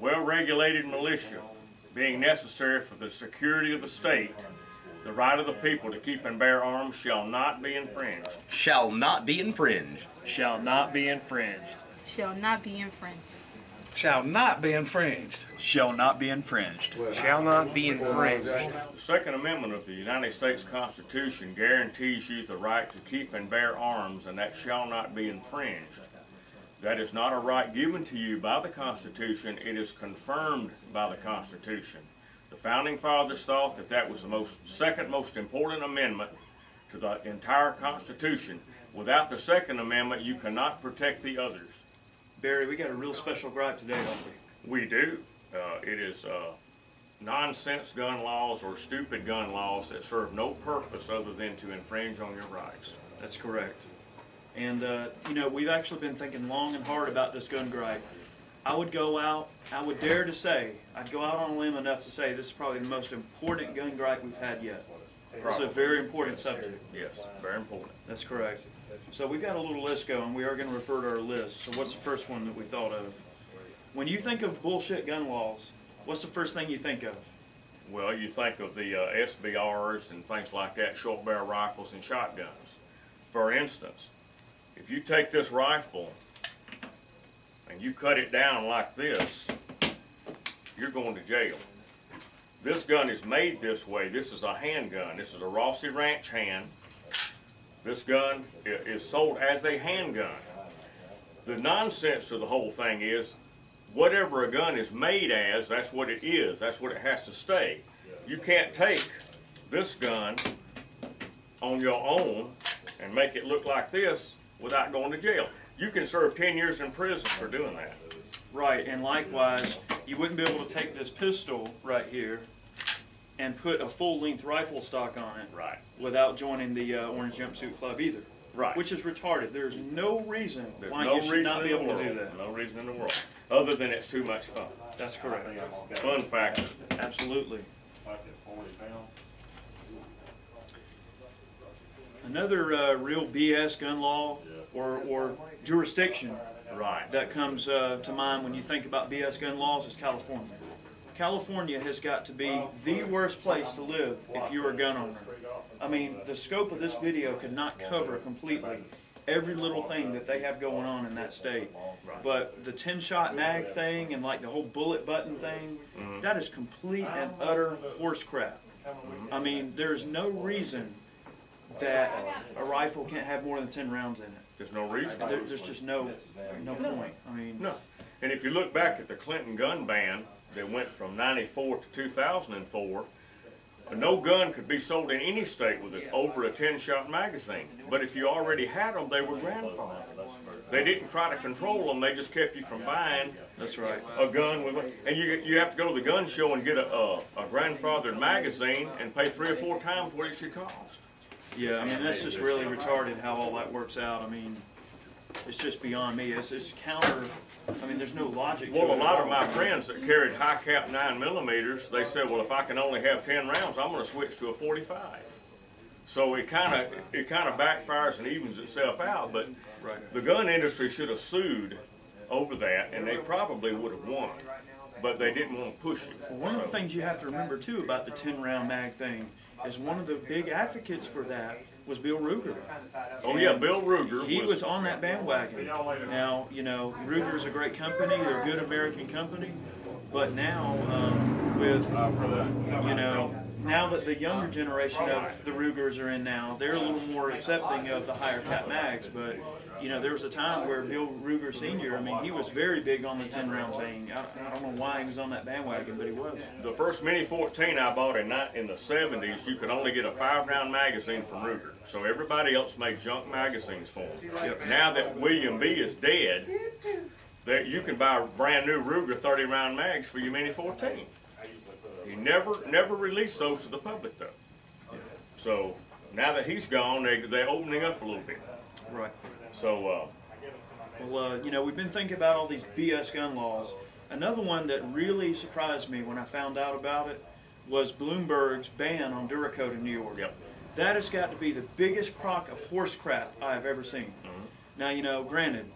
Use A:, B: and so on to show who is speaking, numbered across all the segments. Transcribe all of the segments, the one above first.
A: well-regulated militia being necessary for the security of the state, the right of the people to keep and bear arms shall not be infringed.
B: shall not be infringed.
C: shall not be infringed.
D: shall not be infringed.
E: shall not be infringed.
F: shall not be infringed.
G: Shall not be infringed.
A: The Second Amendment of the United States Constitution guarantees you the right to keep and bear arms, and that shall not be infringed. That is not a right given to you by the Constitution, it is confirmed by the Constitution. The Founding Fathers thought that that was the most, second most important amendment to the entire Constitution. Without the Second Amendment, you cannot protect the others.
C: Barry, we got a real special gripe today, don't we?
A: We do. Uh, it is uh, nonsense gun laws or stupid gun laws that serve no purpose other than to infringe on your rights.
C: That's correct. And, uh, you know, we've actually been thinking long and hard about this gun gripe. I would go out, I would dare to say, I'd go out on a limb enough to say this is probably the most important gun gripe we've had yet. It's a very important subject.
A: Yes, very important.
C: That's correct. So we've got a little list going. We are going to refer to our list. So what's the first one that we thought of? When you think of bullshit gun laws, what's the first thing you think of?
A: Well, you think of the uh, SBRs and things like that, short barrel rifles and shotguns. For instance, if you take this rifle and you cut it down like this, you're going to jail. This gun is made this way. This is a handgun. This is a Rossi Ranch hand. This gun is sold as a handgun. The nonsense to the whole thing is whatever a gun is made as, that's what it is. That's what it has to stay. You can't take this gun on your own and make it look like this without going to jail. You can serve 10 years in prison for doing that.
C: Right, and likewise, you wouldn't be able to take this pistol right here and put a full-length rifle stock on it
A: Right.
C: without joining the uh, Orange Jumpsuit Club either.
A: Right.
C: Which is retarded. There's no reason
A: There's
C: why
A: no
C: you should
A: reason
C: not be
A: in the
C: able to do
A: world-
C: that.
A: No reason in the world, other than it's too much fun.
C: That's correct.
A: Fun factor.
C: Absolutely. Another uh, real BS gun law or, or jurisdiction
A: Right.
C: that comes uh, to mind when you think about BS gun laws is California. California has got to be the worst place to live if you're a gun owner. I mean, the scope of this video could not cover completely every little thing that they have going on in that state. But the 10 shot mag thing and like the whole bullet button thing, that is complete and utter horse crap. I mean, there's no reason that a rifle can't have more than 10 rounds in it.
A: There's no reason.
C: There, there's just no no point. I mean,
A: No. And if you look back at the Clinton gun ban that went from 94 to 2004, no gun could be sold in any state with a, over a 10 shot magazine. But if you already had them, they were grandfathered. They didn't try to control them, they just kept you from buying
C: that's right.
A: a gun with a, and you, you have to go to the gun show and get a, a, a grandfathered magazine and pay three or four times what it should cost.
C: Yeah, I mean that's just really retarded how all that works out. I mean, it's just beyond me. It's it's counter. I mean, there's no logic to
A: Well, a
C: it.
A: lot of my friends that carried high cap nine millimeters, they said, well, if I can only have ten rounds, I'm gonna switch to a forty-five. So it kinda, it kinda backfires and evens itself out, but
C: Right.
A: the gun industry should have sued over that, and they probably would have won. But they didn't wanna push it.
C: Well, one of the
A: So-
C: things you have to remember too about the 10 round mag thing is one of the big advocates for that was Bill Ruger.
A: Oh, yeah, Bill Ruger
C: He was on that bandwagon. Now, you know, Ruger's a great company, they're a good American company, but now, um, with, you know, now that the younger um, generation of the Rugers are in now, they're a little more accepting of the higher cap mags, but, you know, there was a time where Bill Ruger Senior, I mean, he was very big on the ten round thing. I, I don't know why he was on that bandwagon, but he was.
A: The first Mini 14 I bought in, in the 70s, you could only get a five round magazine from Ruger. So everybody else made junk magazines for them. Now that William B is dead, that you can buy brand new Ruger 30 round mags for your Mini 14. He never, never released those to the public though. So now that he's gone, they, they're opening up a little bit.
C: Right.
A: So, uh,
C: Well, uh, you know, we've been thinking about all these BS gun laws. Another one that really surprised me when I found out about it was Bloomberg's ban on Duracoat in New York.
A: Yep.
C: That has got to be the biggest crock of horse crap I have ever seen. Now, you know, granted,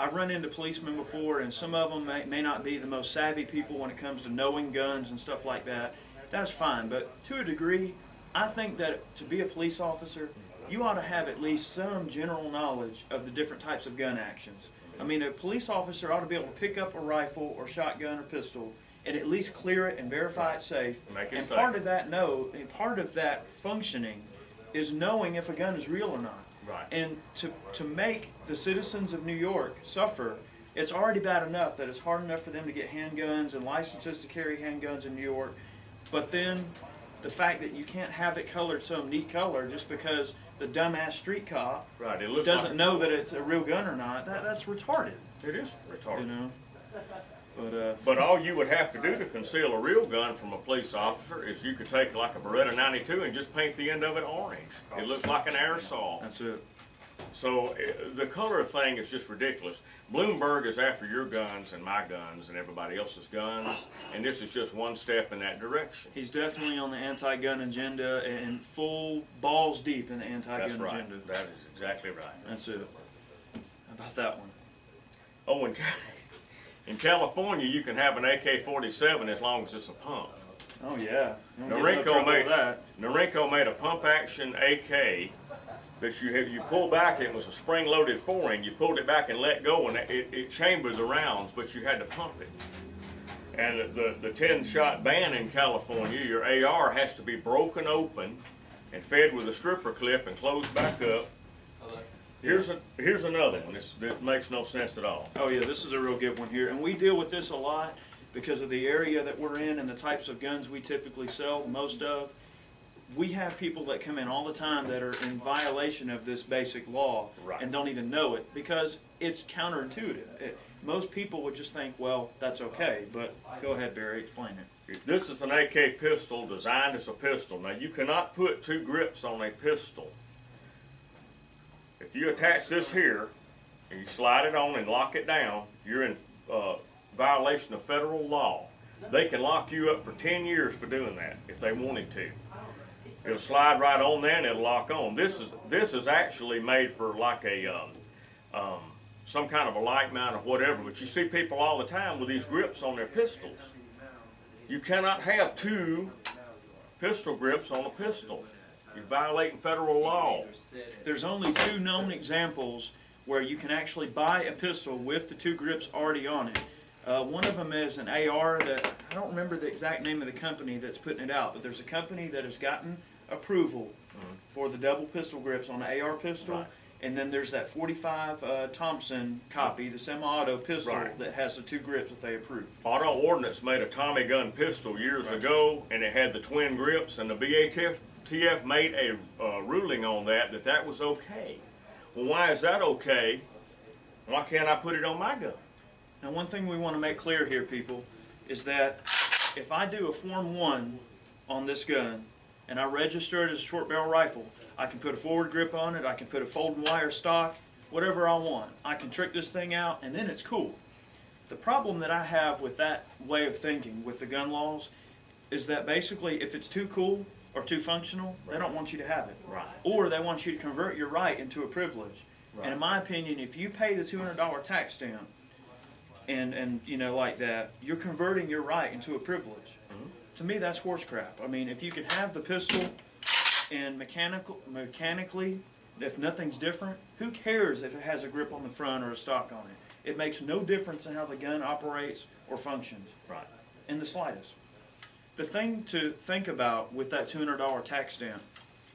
C: I've run into policemen before, and some of them may, may not be the most savvy people when it comes to knowing guns and stuff like that. That's fine, but to a degree, I think that to be a police officer, you ought to have at least some general knowledge of the different types of gun actions. I mean, a police officer ought to be able to pick up a rifle or shotgun or pistol and at least clear it and verify it's safe.
A: Make it
C: and
A: safe.
C: part of that know, and part of that functioning is knowing if a gun is real or not.
A: Right.
C: And to, to make the citizens of New York suffer, it's already bad enough that it's hard enough for them to get handguns and licenses to carry handguns in New York. But then the fact that you can't have it colored some neat color just because the dumbass street cop
A: Right, it looks
C: doesn't
A: like,
C: know that it's a real gun or not, that, that's retarded,
A: it is retarded.
C: you know? But, uh,
A: But all you would have to do to conceal a real gun from a police officer is you could take like a Beretta 92 and just paint the end of it orange. It looks like an airsoft.
C: that's it.
A: So uh, the color thing is just ridiculous. Bloomberg is after your guns and my guns and everybody else's guns, and this is just one step in that direction.
C: He's definitely on the anti-gun agenda and full balls deep in the anti-gun
A: right.
C: agenda.
A: That is exactly right.
C: That's it. How about that one?
A: Oh, in, Ca- in California, you can have an AK-47 as long as it's a pump.
C: Oh yeah. You don't get no
A: Norinco made
C: that.
A: Norinco made a pump action AK that you had, you pull back. It was a spring loaded foreign. You pulled it back and let go, and it, it chambers the rounds, but you had to pump it. And the the ten shot ban in California, your AR has to be broken open and fed with a stripper clip and closed back up. Here's a here's another one. This that makes no sense at all.
C: Oh yeah, this is a real good one here, and we deal with this a lot because of the area that we're in and the types of guns we typically sell. Most of, we have people that come in all the time that are in violation of this basic law
A: Right.
C: and don't even know it because it's counterintuitive. It, most people would just think, well, that's okay. But go ahead, Barry, explain it.
A: This is an AK pistol designed as a pistol. Now, you cannot put two grips on a pistol. If you attach this here and you slide it on and lock it down, you're in uh, violation of federal law. They can lock you up for 10 years for doing that if they wanted to. It'll slide right on there and it'll lock on. This is this is actually made for like a um, um, some kind of a light mount or whatever. But you see people all the time with these grips on their pistols. You cannot have two pistol grips on a pistol. You're violating federal law.
C: There's only two known examples where you can actually buy a pistol with the two grips already on it. Uh, one of them is an AR that I don't remember the exact name of the company that's putting it out, but there's a company that has gotten approval for the double pistol grips on the AR pistol.
A: Right.
C: And then there's that 45 uh, Thompson copy, the semi-auto pistol
A: Right.
C: that has the two grips that they approved.
A: Auto Ordnance made a Tommy gun pistol years ago, and it had the twin grips, and the BATF TF made a uh, ruling on that that that was okay. Well, why is that okay? Why can't I put it on my gun?
C: Now, one thing we want to make clear here, people, is that if I do a Form 1 on this gun and I register it as a short barrel rifle, I can put a forward grip on it, I can put a folding wire stock, whatever I want. I can trick this thing out, and then it's cool. The problem that I have with that way of thinking with the gun laws is that basically, if it's too cool or too functional, they don't want you to have it.
A: Right.
C: Or they want you to convert your right into a privilege. Right. And in my opinion, if you pay the $200 tax stamp, and and you know like that, you're converting your right into a privilege. Mm-hmm. To me, that's horse crap. I mean, if you can have the pistol and mechanical mechanically, if nothing's different, who cares if it has a grip on the front or a stock on it? It makes no difference in how the gun operates or functions
A: Right.
C: in the slightest. The thing to think about with that $200 tax stamp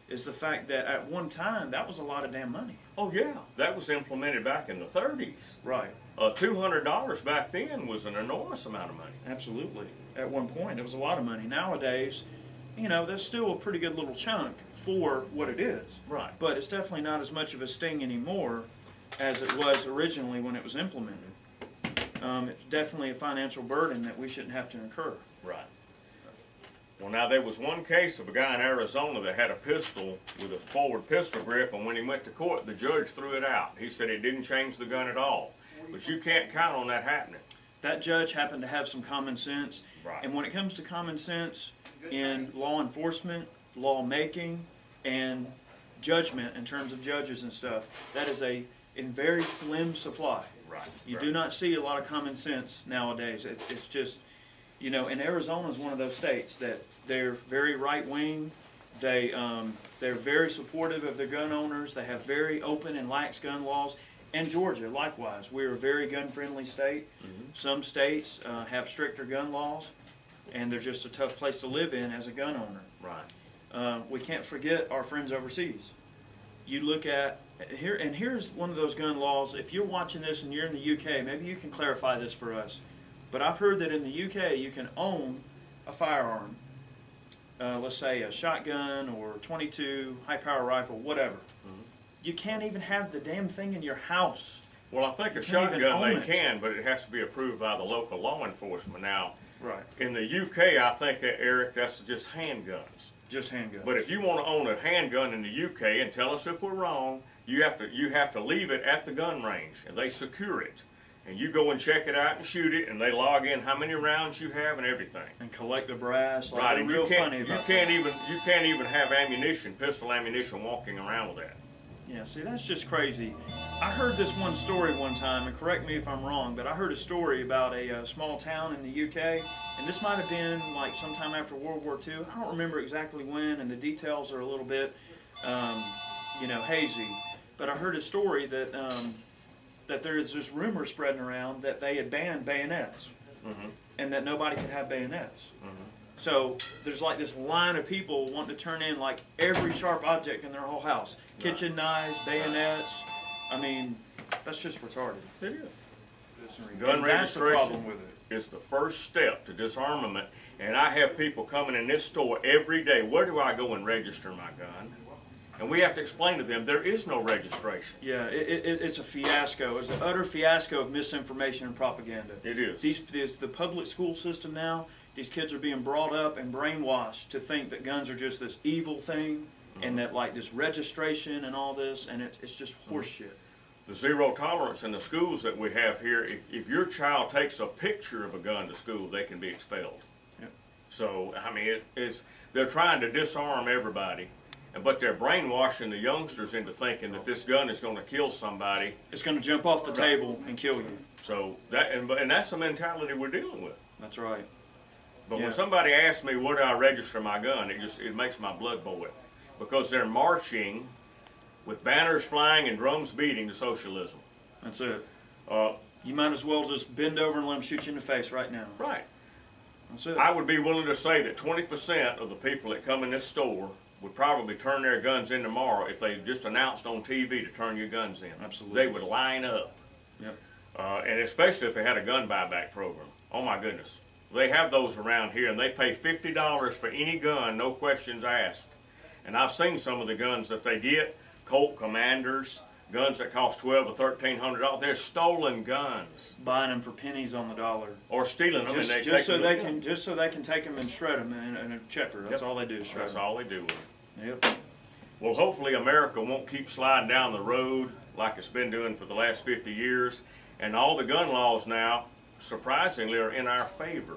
C: is the fact that at one time that was a lot of damn money.
A: Oh yeah, that was implemented back in the 30s.
C: Right.
A: Uh, $200 back then was an enormous amount of money.
C: Absolutely. At one point, it was a lot of money. Nowadays, you know, that's still a pretty good little chunk for what it is.
A: Right.
C: But it's definitely not as much of a sting anymore as it was originally when it was implemented. Um, it's definitely a financial burden that we shouldn't have to incur.
A: Right. Well, now there was one case of a guy in Arizona that had a pistol with a forward pistol grip, and when he went to court, the judge threw it out. He said it didn't change the gun at all. But you can't count on that happening.
C: That judge happened to have some common sense.
A: Right.
C: And when it comes to common sense in law enforcement, law making, and judgment in terms of judges and stuff, that is a in very slim supply.
A: Right,
C: You
A: right.
C: do not see a lot of common sense nowadays. It, it's just, you know, and Arizona is one of those states that they're very right wing. They um, they're very supportive of their gun owners. They have very open and lax gun laws. And Georgia, likewise, we're a very gun friendly state. Some states uh, have stricter gun laws, and they're just a tough place to live in as a gun owner.
A: Right.
C: Uh, we can't forget our friends overseas. You look at here, and here's one of those gun laws. If you're watching this and you're in the UK, maybe you can clarify this for us. But I've heard that in the UK, you can own a firearm, uh, let's say a shotgun or 22 high power rifle, whatever. You can't even have the damn thing in your house.
A: Well, I think a shotgun they
C: it.
A: can, but it has to be approved by the local law enforcement. Now,
C: Right.
A: in the UK, I think that Eric, that's just handguns.
C: Just handguns.
A: But if you want to own a handgun in the UK, and tell us if we're wrong, you have to you have to leave it at the gun range, and they secure it, and you go and check it out and shoot it, and they log in how many rounds you have and everything.
C: and collect the brass, like
A: right, and
C: real
A: you can't
C: funny
A: you can't
C: that.
A: even you can't even have ammunition, pistol ammunition, walking around with that.
C: Yeah, see, that's just crazy. I heard this one story one time, and correct me if I'm wrong, but I heard a story about a, uh small town in the UK, and this might have been like sometime after World War II. I don't remember exactly when, and the details are a little bit, um, you know, hazy. But I heard a story that um, that there is this rumor spreading around that they had banned bayonets,
A: Mhm.
C: and that nobody could have bayonets.
A: Mhm.
C: So there's like this line of people wanting to turn in like every sharp object in their whole house. Kitchen knives, bayonets. I mean, that's just retarded.
A: It is.
C: Gun
A: Gun
C: that's the
A: registration
C: problem with it.
A: is the first step to disarmament, and I have people coming in this store every day. Where do I go and register my gun? And we have to explain to them there is no registration.
C: Yeah, it, it, it's a fiasco. It's an utter fiasco of misinformation and propaganda.
A: It is.
C: These, these the public school system now. These kids are being brought up and brainwashed to think that guns are just this evil thing, and mm-hmm. that like this registration and all this, and it, it's just mm-hmm. horseshit.
A: the zero tolerance in the schools that we have here, if, if your child takes a picture of a gun to school, they can be expelled.
C: Yep.
A: So, I mean, it, it's, they're trying to disarm everybody, but they're brainwashing the youngsters into thinking that this gun is gonna kill somebody.
C: It's going to jump off the
A: Right.
C: table and kill you.
A: So that, and, and that's the mentality we're dealing with.
C: That's right.
A: But
C: Yeah.
A: when somebody asks me where do I register my gun, it just, it makes my blood boil. Because they're marching with banners flying and drums beating to socialism.
C: That's it.
A: Uh,
C: You might as well just bend over and let them shoot you in the face right now.
A: right.
C: That's it.
A: I would be willing to say that twenty percent of the people that come in this store would probably turn their guns in tomorrow if they just announced on TV to turn your guns in.
C: Absolutely.
A: They would line up.
C: Yep.
A: Uh, and especially if they had a gun buyback program. Oh my goodness. They have those around here and they pay fifty dollars for any gun, no questions asked. And I've seen some of the guns that they get, Colt Commanders, guns that cost twelve or thirteen hundred dollars. They're stolen guns.
C: Buying them for pennies on the dollar.
A: Or stealing them
C: Just,
A: and they
C: just so
A: them
C: they can, just so they can take them and shred them in, in a checker. That's
A: Yep.
C: all they do
A: That's
C: them.
A: all they do.
C: Yep.
A: Well, hopefully America won't keep sliding down the road like it's been doing for the last 50 years. And all the gun laws now, surprisingly, are in our favor.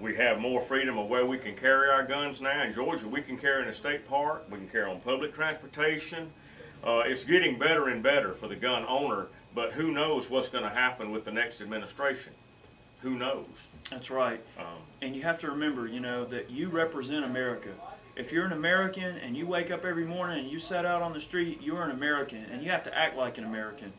A: We have more freedom of where we can carry our guns now. In Georgia, we can carry in a state park, we can carry on public transportation. Uh, it's getting better and better for the gun owner, but who knows what's going to happen with the next administration? Who knows?
C: That's right.
A: Um,
C: And you have to remember, you know, that you represent America. If you're an American and you wake up every morning and you set out on the street, you're an American and you have to act like an American.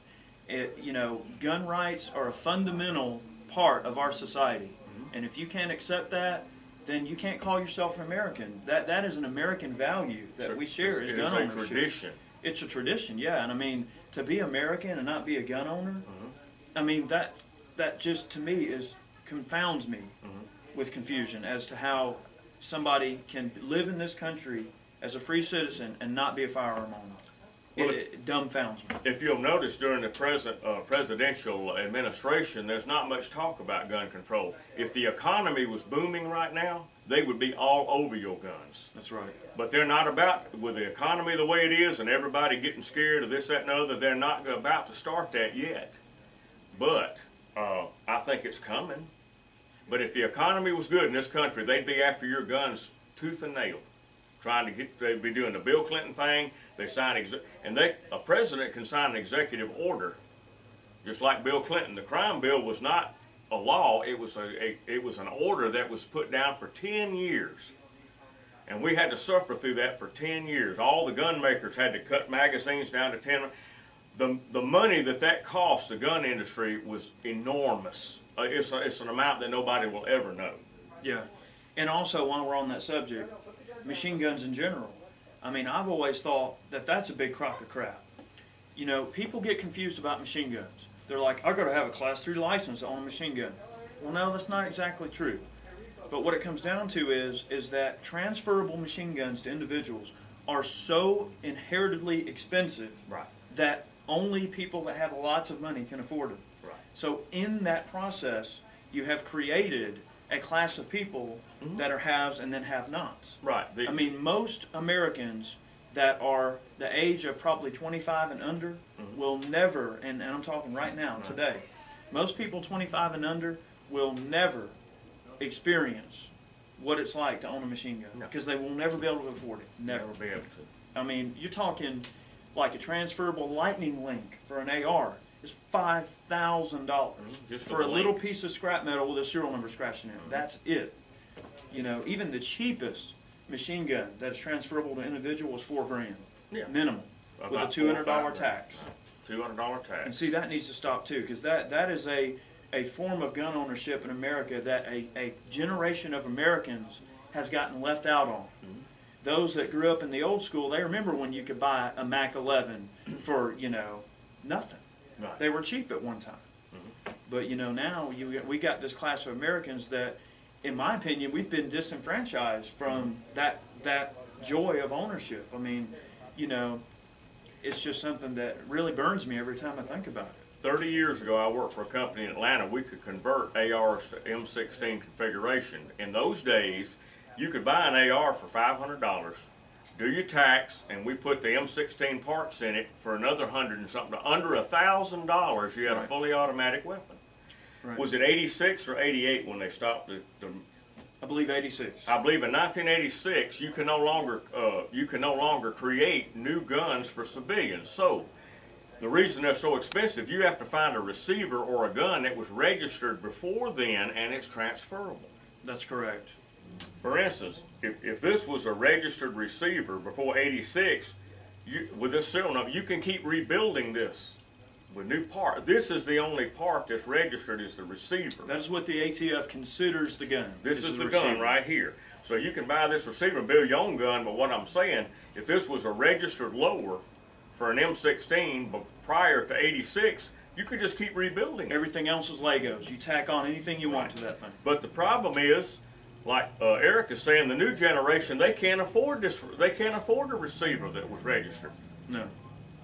C: It, you know, gun rights are a fundamental part of our society. And if you can't accept that, then you can't call yourself an American. That that is an American value that we share as gun ownership.
A: tradition.
C: It's a tradition, yeah. And I mean, to be American and not be a gun owner, mm-hmm. I mean that that just to me is confounds me mm-hmm. with confusion as to how somebody can live in this country as a free citizen and not be a firearm owner.
A: Well,
C: it, it dumbfounds me.
A: If you'll notice during the present uh, presidential administration, there's not much talk about gun control. If the economy was booming right now, they would be all over your guns.
C: That's right.
A: But they're not about, with the economy the way it is and everybody getting scared of this, that, and the other, they're not about to start that yet. But uh, I think it's coming. But if the economy was good in this country, they'd be after your guns tooth and nail, trying to get. They'd be doing the Bill Clinton thing. They sign, and they a president can sign an executive order just like Bill Clinton. The crime bill was not a law; it was a, a it was an order that was put down for ten years, and we had to suffer through that for ten years. All the gun makers had to cut magazines down to ten. The the money that that cost the gun industry was enormous. Uh, it's a, it's an amount that nobody will ever know.
C: Yeah. And also, while we're on that subject, machine guns in general. I mean, I've always thought that that's a big crock of crap. You know, people get confused about machine guns. They're like, I gotta have a class three license on a machine gun. Well, no, that's not exactly true. But what it comes down to is, is that transferable machine guns to individuals are so inheritedly expensive
A: Right.
C: that only people that have lots of money can afford them.
A: Right.
C: So in that process, you have created a class of people that are haves and then have-nots.
A: Right. The-
C: I mean, most Americans that are the age of probably 25 and under will never, and, and I'm talking right now, today, most people 25 and under will never experience what it's like to own a machine gun
A: No.
C: because they will never be able to afford it. Never.
A: never be able to.
C: I mean, you're talking like a transferable lightning link for an AR is five thousand dollars
A: Mhm, for
C: a little piece of scrap metal with a serial number scratched in it. That's it. You know, even the cheapest machine gun that's transferable to individual is four grand
A: Yeah.
C: minimum with a
A: About
C: two
A: four or
C: hundred dollar
A: five grand.
C: tax.
A: Two hundred dollar tax.
C: And
A: tax.
C: see, that needs to stop too, because that, that is a, a form of gun ownership in America that a, a generation of Americans has gotten left out on.
A: Mm-hmm.
C: Those that grew up in the old school, they remember when you could buy a Mac 11 for, you know, nothing.
A: Right.
C: They were cheap at one time. But, you know, now you, we got this class of Americans that, in my opinion, we've been disenfranchised from that, that joy of ownership. I mean, you know, it's just something that really burns me every time I think about it.
A: Thirty years ago, I worked for a company in Atlanta. We could convert ARs to M16 configuration. In those days, you could buy an AR for five hundred dollars, do your tax, and we put the M16 parts in it for another hundred and something. Under a thousand dollars, you had a fully automatic weapon.
C: Right.
A: Was it '86 or '88 when they stopped the, the
C: I believe 86.
A: I believe in 1986, you can no longer uh, you can no longer create new guns for civilians. So, the reason they're so expensive, you have to find a receiver or a gun that was registered before then, and it's transferable.
C: That's correct.
A: For instance, if, if this was a registered receiver before 86, you, with this serial number, you can keep rebuilding this with new part. This is the only part that's registered is the receiver.
C: That is what the ATF considers the gun.
A: This is the
C: receiver.
A: gun right here. So you can buy this receiver and build your own gun, but what I'm saying, if this was a registered lower for an M16 but prior to 86, you could just keep rebuilding it.
C: Everything else is Legos. You tack on anything you want to that thing.
A: But the problem is, like uh, Eric is saying, the new generation, they can't afford this, they can't afford a receiver that was registered.
C: No.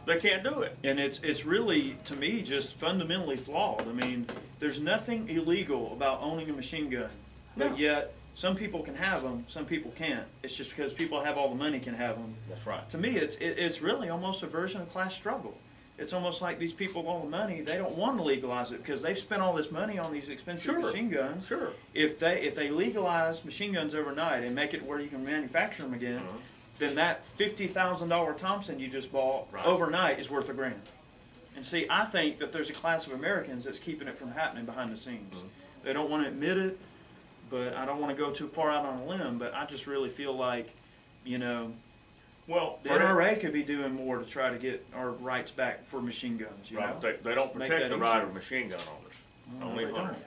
A: They can't do it.
C: And it's it's really to me just fundamentally flawed. I mean, there's nothing illegal about owning a machine gun, but
A: No.
C: yet some people can have them, some people can't. It's just because people have all the money can have them.
A: That's right.
C: To me, it's it, it's really almost a version of class struggle. It's almost like these people with all the money, they don't want to legalize it because they've spent all this money on these expensive
A: Sure.
C: machine guns.
A: Sure.
C: If they if they legalize machine guns overnight and make it where you can manufacture them again,
A: Uh-huh.
C: Then that fifty thousand dollar Thompson you just bought
A: Right.
C: overnight is worth a grand. And see, I think that there's a class of Americans that's keeping it from happening behind the scenes.
A: Mm-hmm.
C: They don't want to admit it, but I don't want to go too far out on a limb. But I just really feel like, you know,
A: Well,
C: the NRA could be doing more to try to get our rights back for machine guns. You
A: Right,
C: know?
A: they, they don't protect the right of machine gun owners.
C: No,
A: Only hunters.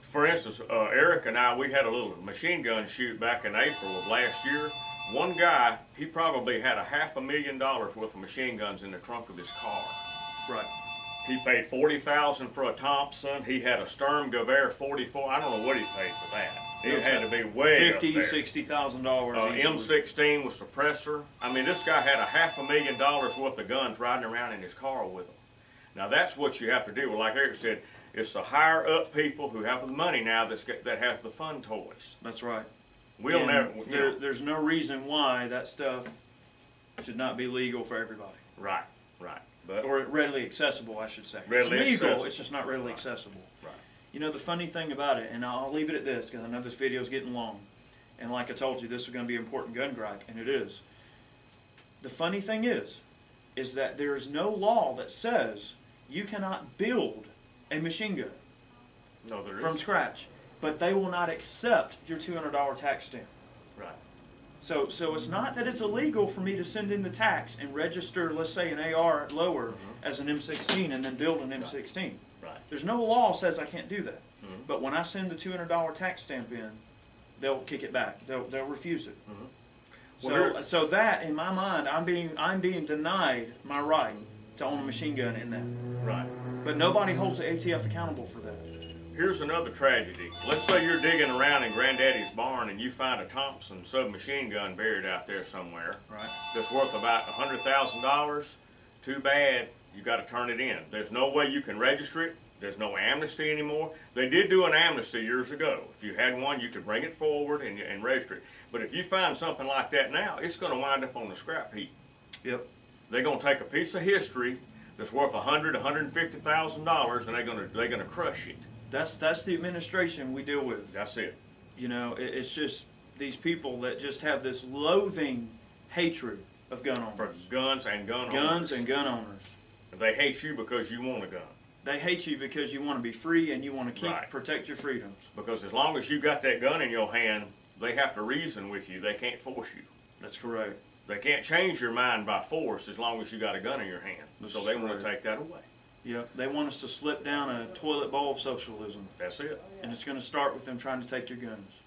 A: For instance, uh, Eric and I, we had a little machine gun shoot back in April of last year. One guy, he probably had a half a million dollars worth of machine guns in the trunk of his car.
C: Right.
A: He paid forty thousand for a Thompson. He had a Sturmgewehr 44. I don't know what he paid for that. It had to be way
C: 50, $60,000.
A: Uh, M16 with suppressor. I mean, this guy had a half a million dollars worth of guns riding around in his car with him. Now that's what you have to do. Like Eric said, it's the higher up people who have the money now that's that have the fun toys.
C: That's right.
A: We'll
C: And
A: never, you
C: there,
A: know,
C: there's no reason why that stuff should not be legal for everybody,
A: right, right. But
C: or readily accessible, I should say.
A: Readily
C: it's legal.
A: accessible.
C: It's just not readily
A: Right.
C: accessible.
A: Right.
C: You know the funny thing about it, and I'll leave it at this because I know this video is getting long, and like I told you, this is going to be important gun gripe, and it is. The funny thing is, is that there is no law that says You cannot build a machine gun
A: No, there
C: from
A: isn't.
C: scratch, but they will not accept your two hundred dollar tax stamp.
A: Right.
C: So, so it's not that it's illegal for me to send in the tax and register, let's say, an AR lower as an M16 and then build an M16.
A: Right.
C: There's no law says I can't do that.
A: Mhm.
C: But when I send the two hundred dollar tax stamp in, they'll kick it back. They'll, they'll refuse it.
A: Well,
C: So, so that in my mind, I'm being, I'm being denied my right to own a machine gun in that.
A: Right.
C: But nobody holds the ATF accountable for that.
A: Here's another tragedy. Let's say you're digging around in Granddaddy's barn and you find a Thompson submachine gun buried out there somewhere
C: Right.
A: that's worth about a hundred thousand dollars. Too bad, you gotta turn it in. There's no way you can register it. There's no amnesty anymore. They did do an amnesty years ago. If you had one, you could bring it forward and, and register it. But if you find something like that now, it's gonna wind up on the scrap heap.
C: Yep.
A: They're gonna take a piece of history that's worth a hundred, a hundred and fifty thousand dollars, and they're gonna, they're gonna crush it.
C: That's, that's the administration we deal with.
A: That's it.
C: You know, it, it's just these people that just have this loathing hatred of gun
A: For
C: owners.
A: guns and gun
C: Guns
A: owners.
C: and gun owners.
A: They hate you because you want a gun.
C: They hate you because you want to be free and you want to keep
A: Right.
C: protect your freedoms.
A: Because as long as you got that gun in your hand, they have to reason with you. They can't force you.
C: That's correct.
A: They can't change your mind by force as long as you got a gun in your hand.
C: This
A: so they want to take that away.
C: Yep. They want us to slip down a toilet bowl of socialism,
A: That's it.
C: and it's going to start with them trying to take your guns.